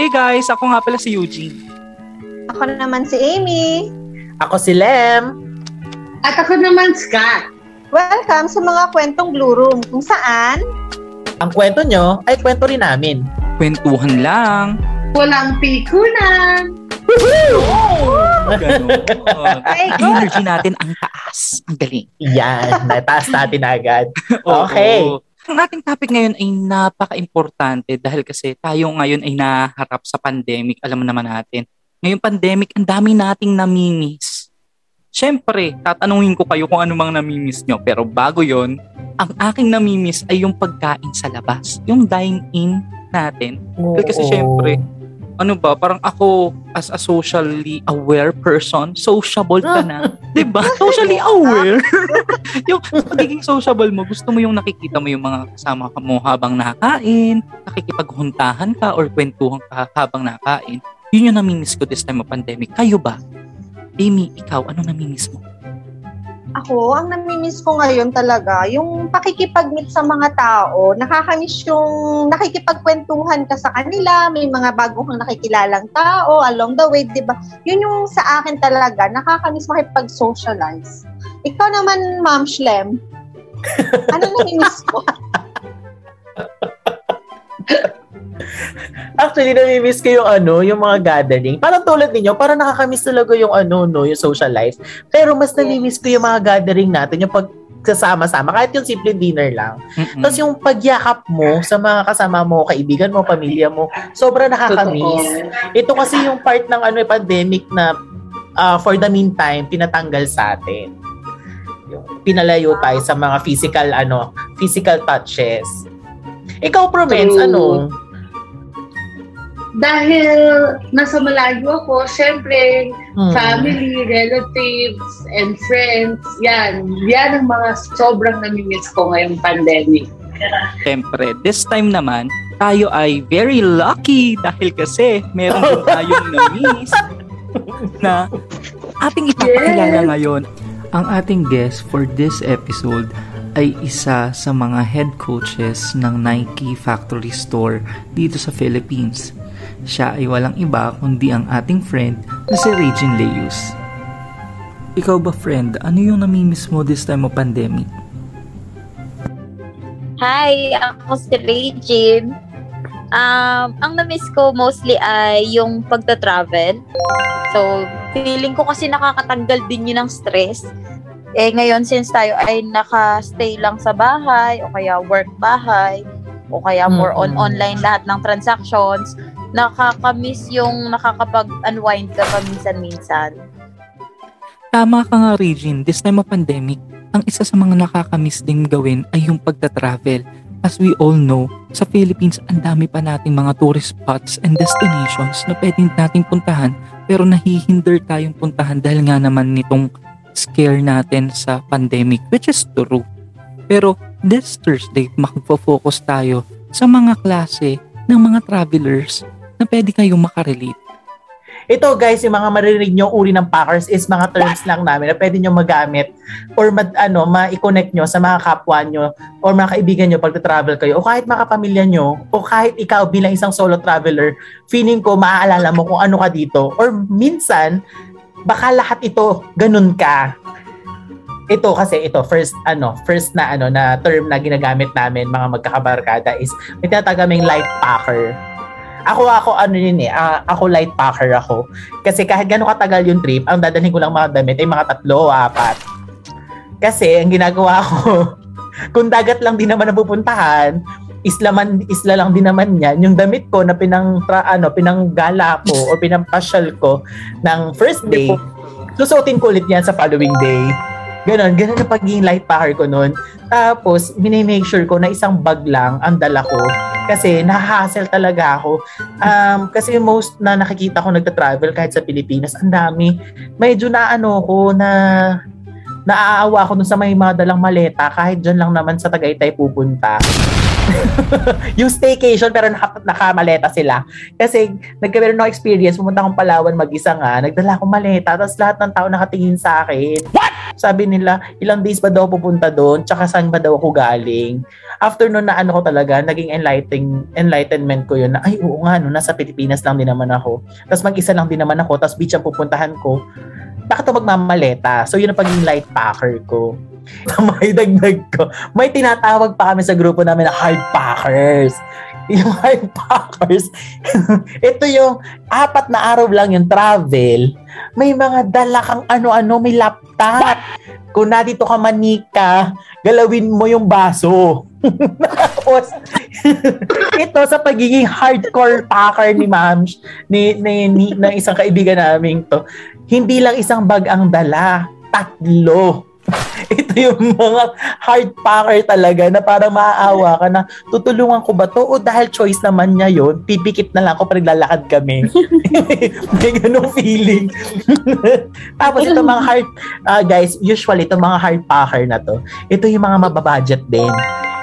Hey guys, ako nga pala si Eugene. Ako naman si Amy. Ako si Lem. At ako naman, Scott. Welcome sa mga kwentong Blue Room kung saan Ang kwento nyo ay kwento rin namin. Kwentuhan lang. Walang pikunan. Ganon. Ay, Energy natin ang taas. Ang galing. Yan, nataas natin agad. Okay. Oo. Ang ating topic ngayon ay napaka-importante dahil kasi tayo ngayon ay naharap sa pandemic. Alam mo naman natin. Ngayong pandemic, ang dami nating namimiss. Siyempre, tatanungin ko kayo kung ano mang namimiss nyo. Pero bago yon ang aking namimiss ay yung pagkain sa labas. Yung dine-in natin. Dahil kasi Oo. Ano ba, parang ako as a socially aware person, sociable ka na. ba? Socially aware. yung pagiging sociable mo, gusto mo yung nakikita mo yung mga kasama ka mo habang nakakain, nakikipaghuntahan ka or kwentuhan ka habang nakakain. Yun yung namimiss ko this time of pandemic. Kayo ba? Amy, ikaw, ano namimiss mo? Ako, ang namimiss ko ngayon talaga, yung pakikipag-meet sa mga tao, nakakamiss yung nakikipagkwentuhan ka sa kanila, may mga bago kang nakikilalang tao along the way, di ba? Yun yung sa akin talaga, nakakamiss makipag-socialize. Ikaw naman, Ma'am Shlem, ano namimiss mo? Actually, namimiss ko yung ano, yung mga gathering. Parang tulad ninyo, parang nakakamiss talaga yung ano, no, yung social life. Pero mas namimiss ko yung mga gathering natin, yung pag kasama-sama, kahit yung simple dinner lang. Mm-mm. Tapos yung pagyakap mo sa mga kasama mo, kaibigan mo, pamilya mo, sobrang nakakamiss. Ito kasi yung part ng ano, pandemic na uh, for the meantime, pinatanggal sa atin. Pinalayo tayo sa mga physical, ano, physical touches. Ikaw, Promens, ano? Dahil nasa malayo ako, syempre, Hmm. family, relatives, and friends, yan. Yan ang mga sobrang namimiss ko ngayong pandemic. Siyempre, this time naman, tayo ay very lucky dahil kasi meron din tayong na-miss na ating ipapakilala Yes. ngayon. Ang ating guest for this episode ay isa sa mga head coaches ng Nike Factory Store dito sa Philippines. Siya ay walang iba kundi ang ating friend na si Regine Leus. Ikaw ba friend, ano yung namimiss mo this time of pandemic? Hi, ako si Regine. Um, ang na-miss ko mostly ay yung pagta-travel. So, feeling ko kasi nakakatanggal din yun ng stress. Eh, ngayon, since tayo ay naka-stay lang sa bahay, o kaya work bahay, o kaya more on online lahat ng transactions, nakaka-miss yung nakakapag-unwind ka pa minsan-minsan. Tama ka nga, Regine. This time of pandemic, ang isa sa mga nakakamiss ding gawin ay yung pagta-travel. As we all know, sa Philippines, ang dami pa nating mga tourist spots and destinations na pwedeng nating puntahan pero nahihinder tayong puntahan dahil nga naman nitong scare natin sa pandemic, which is true. Pero this Thursday, makapofocus tayo sa mga klase ng mga travelers na pwede kayong makarelate. Ito guys, yung mga maririnig nyo uri ng Packers is mga terms lang namin na pwede nyo magamit or mad, ano, ma-connect nyo sa mga kapwa nyo or mga kaibigan nyo pag travel kayo o kahit mga pamilya nyo o kahit ikaw bilang isang solo traveler, feeling ko maaalala mo kung ano ka dito or minsan, baka lahat ito ganun ka. Ito kasi ito first ano first na ano na term na ginagamit namin mga magkakabarkada is may tinatawag kaming light packer. Ako ako ano yun eh, ah, ako light packer ako. Kasi kahit gano'ng katagal yung trip, ang dadalhin ko lang mga damit ay mga tatlo apat. Kasi ang ginagawa ko, kung dagat lang din naman napupuntahan, isla man isla lang din naman yan yung damit ko na pinang tra, ano pinanggala ko o pinampasyal ko ng first day susuotin ko ulit yan sa following day Ganon, ganon na pagiging light packer ko noon. Tapos, minimake sure ko na isang bag lang ang dala ko. Kasi nahahassle talaga ako. Um, kasi most na nakikita ko nagta-travel kahit sa Pilipinas, ang dami. Medyo na ano ko na naaawa ako dun sa may mga dalang maleta kahit dyan lang naman sa Tagaytay pupunta. yung staycation pero naka, nakamaleta sila. Kasi nagkaroon ng experience, pumunta akong Palawan mag-isa nga, nagdala akong maleta, tapos lahat ng tao nakatingin sa akin. What? Sabi nila, ilang days ba daw pupunta doon, tsaka saan ba daw ako galing. After nun na ano ko talaga, naging enlightening, enlightenment ko yun na, ay oo nga, no, nasa Pilipinas lang din naman ako. Tapos mag-isa lang din naman ako, tapos beach ang pupuntahan ko. Bakit ako magmamaleta? So yun ang pagiging light packer ko. May dagdag ko. May tinatawag pa kami sa grupo namin na hard packers yung hard packers, ito yung apat na araw lang yung travel, may mga dala kang ano-ano, may laptop. Kung nandito ka manika, galawin mo yung baso. Tapos, ito sa pagiging hardcore packer ni ma'am, ni, ni, ni, ng isang kaibigan namin to, hindi lang isang bag ang dala, tatlo. ito yung mga hard packer talaga na parang maaawa ka na tutulungan ko ba to? O dahil choice naman niya yon pipikit na lang ako pag naglalakad kami. May ganong feeling. Tapos ito mga hard uh, guys usually ito mga hard packer na to ito yung mga mababudget din.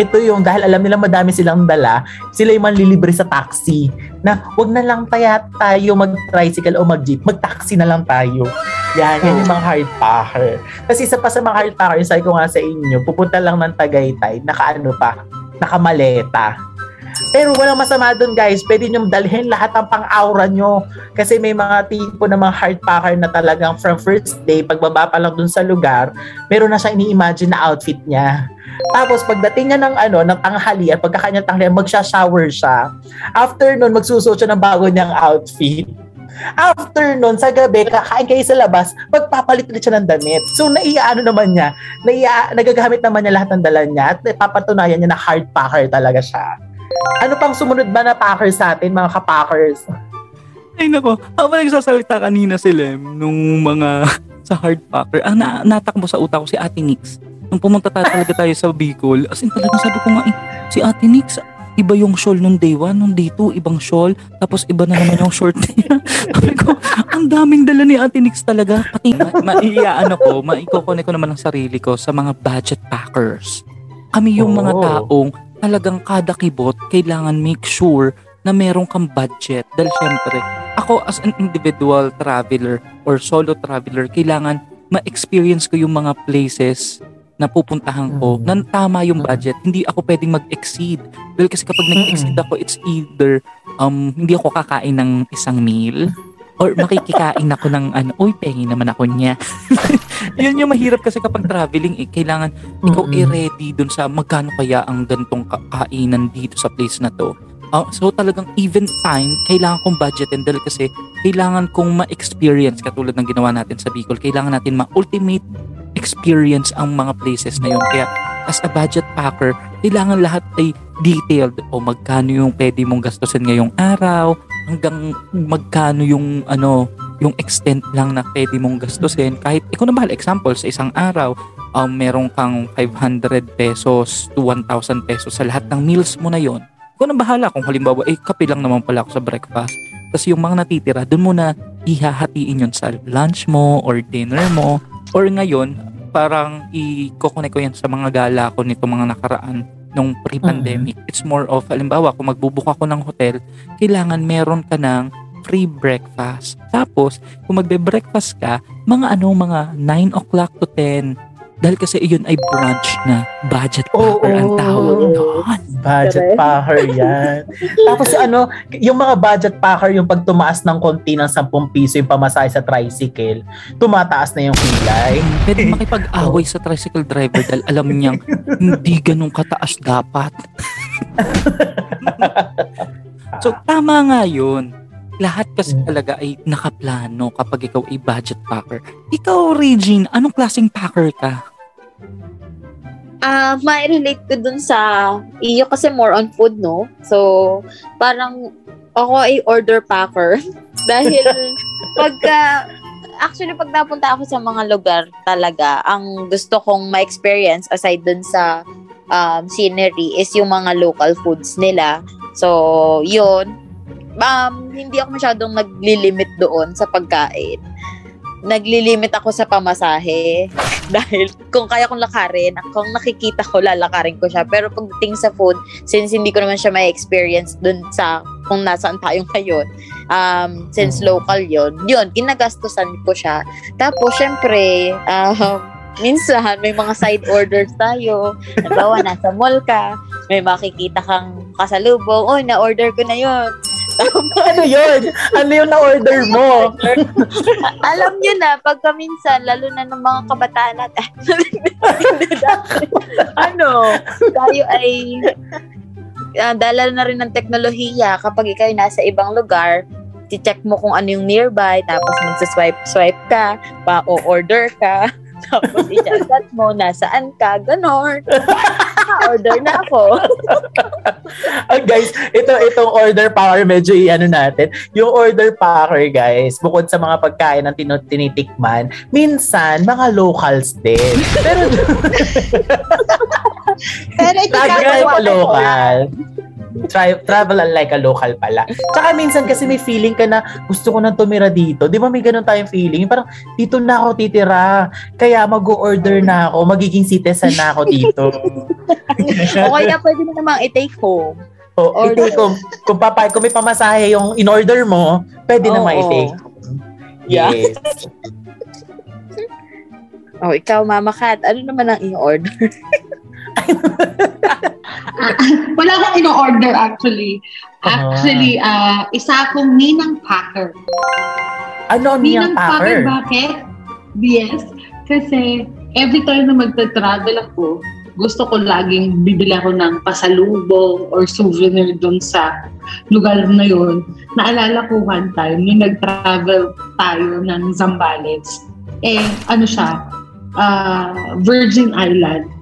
Ito yung dahil alam nila madami silang dala, sila yung manlilibre sa taxi na wag na lang tayo mag-tricycle o mag-jeep, mag-taxi na lang tayo. Yan, yan yung mga hard packer. Kasi isa pa sa mga hard packer, sabi ko nga sa inyo, pupunta lang ng Tagaytay, naka-ano pa, nakamaleta. Pero walang masama doon guys, pwede nyo dalhin lahat ng pang-aura nyo. Kasi may mga tipo ng mga hard packer na talagang from first day, pagbaba pa lang doon sa lugar, meron na siyang ini-imagine na outfit niya. Tapos pagdating niya ng ano, ng tanghalian, pagkakanya tanghalian, magsha-shower siya. After nun, magsusuot siya ng bago niyang outfit. After nun, sa gabi, kakain kayo sa labas, magpapalit ulit siya ng damit. So, naiaano naman niya, naia, nagagamit naman niya lahat ng dala niya at papatunayan niya na hard packer talaga siya. Ano pang sumunod ba na packers sa atin, mga ka-packers? Ay nako, habang nagsasalita kanina si Lem nung mga sa hard packer, ang na, natakbo sa utak ko si Ate Nix nung pumunta tayo talaga tayo sa Bicol, as in talagang sabi ko nga eh, si Ate Nix, iba yung shawl nung day one, nung day two, ibang shawl, tapos iba na naman yung short niya. sabi ko, ang daming dala ni Ate Nix talaga. Pati, ma- maiiyaano ko, maikokone ko naman ang sarili ko sa mga budget packers. Kami yung mga Oo. taong talagang kada kibot, kailangan make sure na meron kang budget. Dahil syempre, ako as an individual traveler or solo traveler, kailangan ma-experience ko yung mga places na pupuntahan ko Mm. na tama yung Mm. budget. Hindi ako pwedeng mag-exceed. Dahil kasi kapag nag-exceed ako, it's either um hindi ako kakain ng isang meal or makikikain ako ng ano, uy, pengi naman ako niya. Yun yung mahirap kasi kapag traveling, eh, kailangan ikaw Mm-mm. i-ready dun sa magkano kaya ang gantong ka- kainan dito sa place na to. Ah, so talagang even time, kailangan kong budgetin dahil kasi kailangan kong ma-experience katulad ng ginawa natin sa Bicol. Kailangan natin ma-ultimate experience ang mga places na yun. Kaya as a budget packer, kailangan lahat ay detailed o magkano yung pwede mong gastusin ngayong araw, hanggang magkano yung ano, yung extent lang na pwede mong gastusin. Kahit, ikaw na bahal, example, sa isang araw, um, meron kang 500 pesos to 1,000 pesos sa lahat ng meals mo na yon. Ikaw na bahala kung halimbawa, eh, kape lang naman pala ako sa breakfast. Tapos yung mga natitira, dun mo na ihahatiin yun sa lunch mo or dinner mo. Or ngayon, parang i-connect ko yan sa mga gala ko nito mga nakaraan nung pre-pandemic. It's more of, halimbawa, kung magbubook ako ng hotel, kailangan meron ka ng free breakfast. Tapos, kung magbe-breakfast ka, mga ano, mga 9 o'clock to 10. Dahil kasi iyon ay brunch na budget packer ang tawag doon. Budget packer yan. Tapos yung ano, yung mga budget packer, yung pag tumaas ng konti ng 10 piso yung pamasahe sa tricycle, tumataas na yung kilay. Pwede makipag-away sa tricycle driver dahil alam niyang hindi ganun kataas dapat. So, tama nga yun. Lahat kasi Mm. talaga ay nakaplano kapag ikaw ay budget packer. Ikaw, Regine, anong klaseng packer ka? Ah, ma-relate ko dun sa iyo kasi more on food, no? So, parang ako ay order packer. Dahil pagka actually pag napunta ako sa mga lugar talaga, ang gusto kong ma-experience aside dun sa um, scenery is yung mga local foods nila. So, yun. Um, hindi ako masyadong naglilimit doon sa pagkain. Naglilimit ako sa pamasahe. Dahil kung kaya kong lakarin, kung nakikita ko, lalakarin ko siya. Pero pagdating sa food, since hindi ko naman siya may experience dun sa kung nasaan tayo ngayon, um, since Mm. local yon yun, ginagastusan ko siya. Tapos, syempre, um, minsan may mga side orders tayo. Halimbawa, nasa mall ka, may makikita kang kasalubong, oh, na-order ko na yun. ano yun? Ano yung na-order mo? Alam nyo na, pagka minsan, lalo na ng mga kabataan natin, ano, tayo ay uh, dala na rin ng teknolohiya kapag ikaw nasa ibang lugar, check mo kung ano yung nearby, tapos magsa-swipe-swipe ka, pa-order ka, tapos i-chat mo, nasaan ka, ganon. Order na ako. oh, guys, ito itong order power medyo i-ano natin. Yung order power, guys, bukod sa mga pagkain ng tinut tinitikman, minsan mga locals din. Pero Pero ito Tagay pa local. Try, travel like a local pala. Tsaka minsan kasi may feeling ka na gusto ko nang tumira dito. Di ba may ganun tayong feeling? Parang dito na ako titira. Kaya mag-order na ako. Magiging citizen na ako dito. o kaya pwede mo namang i-take home. O, oh, i-take home. Kung, papa, kung may pamasahe yung in-order mo, pwede oh, naman i-take home. Yes. oh, ikaw, Mama Kat, ano naman ang Wala akong ino-order actually. Actually, uh, isa akong ninang packer. Ano ang ninang, ninang packer? packer? Bakit? Yes. Kasi every time na magta-travel ako, gusto ko laging bibili ako ng pasalubong or souvenir doon sa lugar na yun. Naalala ko one time, yung nag-travel tayo ng Zambales. Eh, ano siya, uh, Virgin Island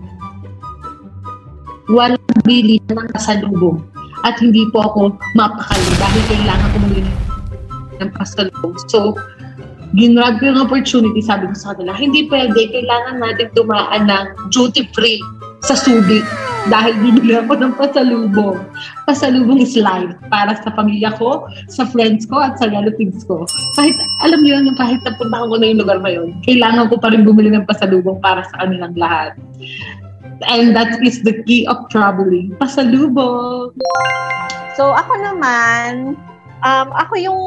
walang bili ng kasalubong. At hindi po ako mapakali dahil kailangan ko bumili ng kasalubong. So, ginrab ko yung opportunity, sabi ko sa kanila, hindi pwede, kailangan natin dumaan ng duty free sa Subic dahil bibili ako ng pasalubong. Pasalubong is life para sa pamilya ko, sa friends ko, at sa relatives ko. Kahit, alam niyo yun, kahit napunta ko na yung lugar na yun, kailangan ko pa rin bumili ng pasalubong para sa kanilang lahat. And that is the key of traveling. Pasalubong! So, ako naman, um, ako yung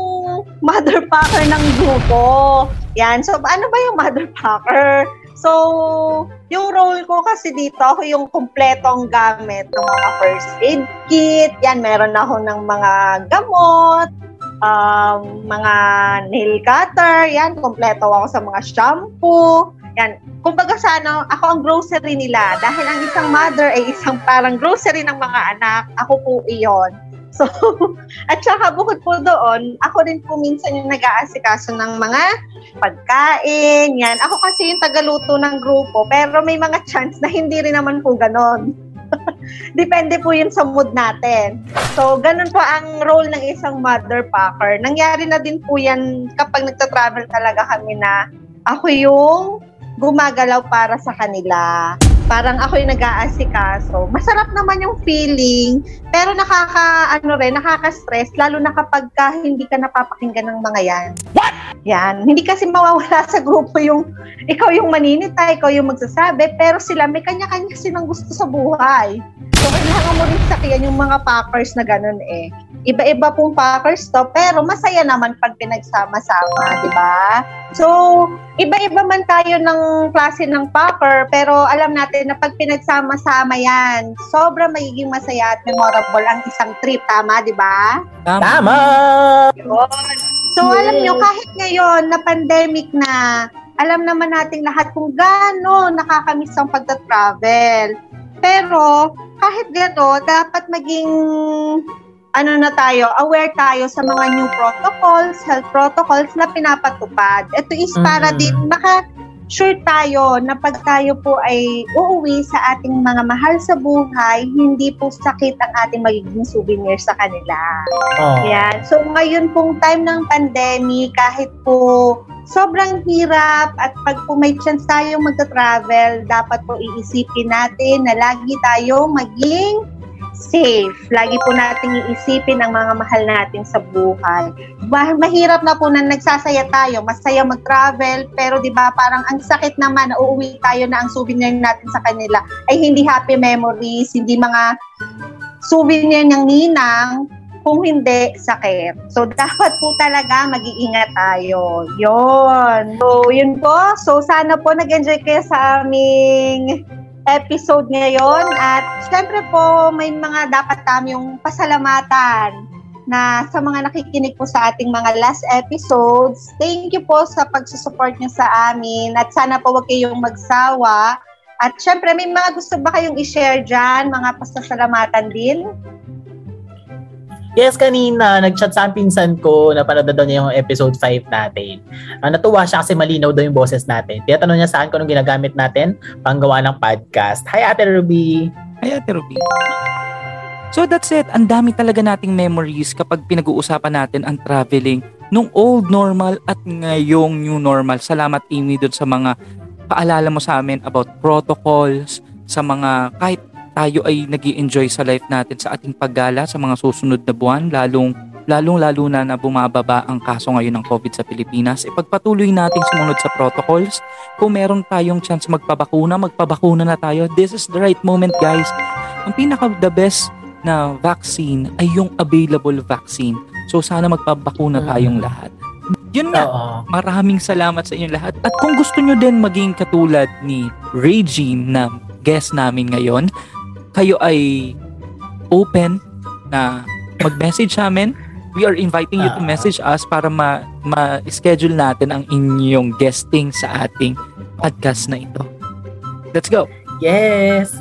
mother packer ng grupo. Yan. So, ano ba yung mother packer? So, yung role ko kasi dito, ako yung kumpletong gamit ng mga first aid kit. Yan, meron ako ng mga gamot, um, mga nail cutter. Yan, kumpleto ako sa mga shampoo. Yan. Kumbaga sa ano, ako ang grocery nila. Dahil ang isang mother ay isang parang grocery ng mga anak. Ako po iyon. So, at saka bukod po doon, ako din po minsan yung nag-aasikaso ng mga pagkain, yan. Ako kasi yung tagaluto ng grupo, pero may mga chance na hindi rin naman po ganon. Depende po yun sa mood natin. So, ganun po ang role ng isang mother packer. Nangyari na din po yan kapag nagta-travel talaga kami na ako yung gumagalaw para sa kanila. Parang ako yung nag-aasikaso. Masarap naman yung feeling, pero nakaka, ano rin, nakaka-stress, lalo na kapag ka hindi ka napapakinggan ng mga yan. What? Yan. Hindi kasi mawawala sa grupo yung, ikaw yung maninita, ikaw yung magsasabi, pero sila may kanya-kanya silang gusto sa buhay. So, kailangan mo rin sakyan yung mga packers na ganun eh. Iba-iba pong packers to, pero masaya naman pag pinagsama-sama, di ba? So, iba-iba man tayo ng klase ng packer, pero alam natin na pag pinagsama-sama yan, sobra magiging masaya at memorable ang isang trip, tama, di ba? Tama! Tama! So, yes. alam nyo, kahit ngayon na pandemic na, alam naman natin lahat kung gaano nakakamiss ang pagta-travel. Pero, kahit gano'n, dapat maging ano na tayo, aware tayo sa mga new protocols, health protocols na pinapatupad. Ito is para mm-hmm. din maka sure tayo na pag tayo po ay uuwi sa ating mga mahal sa buhay, hindi po sakit ang ating magiging souvenir sa kanila. Oh. Yan. So ngayon pong time ng pandemic, kahit po sobrang hirap at pag po may chance tayong magta-travel, dapat po iisipin natin na lagi tayong maging safe. Lagi po nating iisipin ang mga mahal natin sa buhay. Mahirap na po na nagsasaya tayo, masaya mag-travel, pero 'di ba parang ang sakit naman na uuwi tayo na ang souvenir natin sa kanila ay hindi happy memories, hindi mga souvenir ng ninang, kung hindi, sakit. So, dapat po talaga mag-iingat tayo. Yun. So, yun po. So, sana po nag-enjoy kayo sa aming episode ngayon. At syempre po, may mga dapat tayong pasalamatan na sa mga nakikinig po sa ating mga last episodes. Thank you po sa pagsusupport niyo sa amin. At sana po wag kayong magsawa. At syempre, may mga gusto ba kayong i-share dyan? Mga pasasalamatan din? Yes, kanina, nag-chat sa pinsan ko, napanood na daw niya yung episode 5 natin. Uh, natuwa siya kasi malinaw daw yung boses natin. Tinatanong niya saan ko anong ginagamit natin panggawa ng podcast. Hi, Ate Ruby! Hi, Ate Ruby. So that's it. Ang dami talaga nating memories kapag pinag-uusapan natin ang traveling nung old normal at ngayong new normal. Salamat Amy doon sa mga paalala mo sa amin about protocols, sa mga kahit tayo ay nag enjoy sa life natin sa ating paggala sa mga susunod na buwan, lalong lalong-lalo na na bumababa ang kaso ngayon ng COVID sa Pilipinas, ipagpatuloy nating sumunod sa protocols. Kung meron tayong chance magpabakuna, magpabakuna na tayo. This is the right moment, guys. Ang pinaka the best na vaccine ay yung available vaccine. So sana magpabakuna tayong lahat. Yun nga, Oo. maraming salamat sa inyong lahat. At kung gusto nyo din maging katulad ni Regine na guest namin ngayon, kayo ay open na mag-message sa amin. We are inviting you to Ah. message us para ma- ma-schedule natin ang inyong guesting sa ating podcast na ito. Let's go! Yes!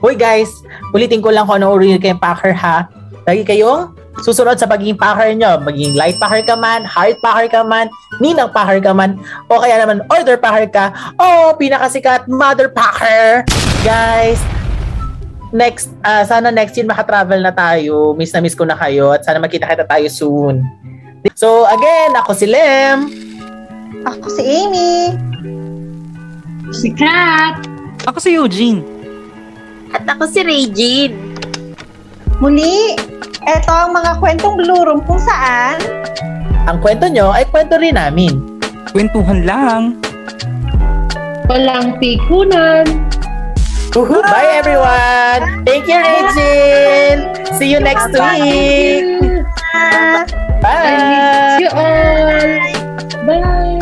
Hoy guys, ulitin ko lang kung ano uri kayong packer ha. Lagi kayong susunod sa pagiging packer nyo. Maging light packer ka man, hard packer ka man, ninang packer ka man, o kaya naman order packer ka, o pinakasikat mother packer. Guys, next, ah, sana next year makatravel na tayo. Miss na miss ko na kayo at sana makita-kita tayo soon. So again, ako si Lem. Ako si Amy. Sikat! Ako si Eugene. At ako si Regine. Muli, eto ang mga kwentong Blue Room kung saan Ang kwento nyo ay kwento rin namin. Kwentuhan lang. Walang pikunan! Bye, everyone. Thank you, Regine. See you next week. Bye. Bye. Bye.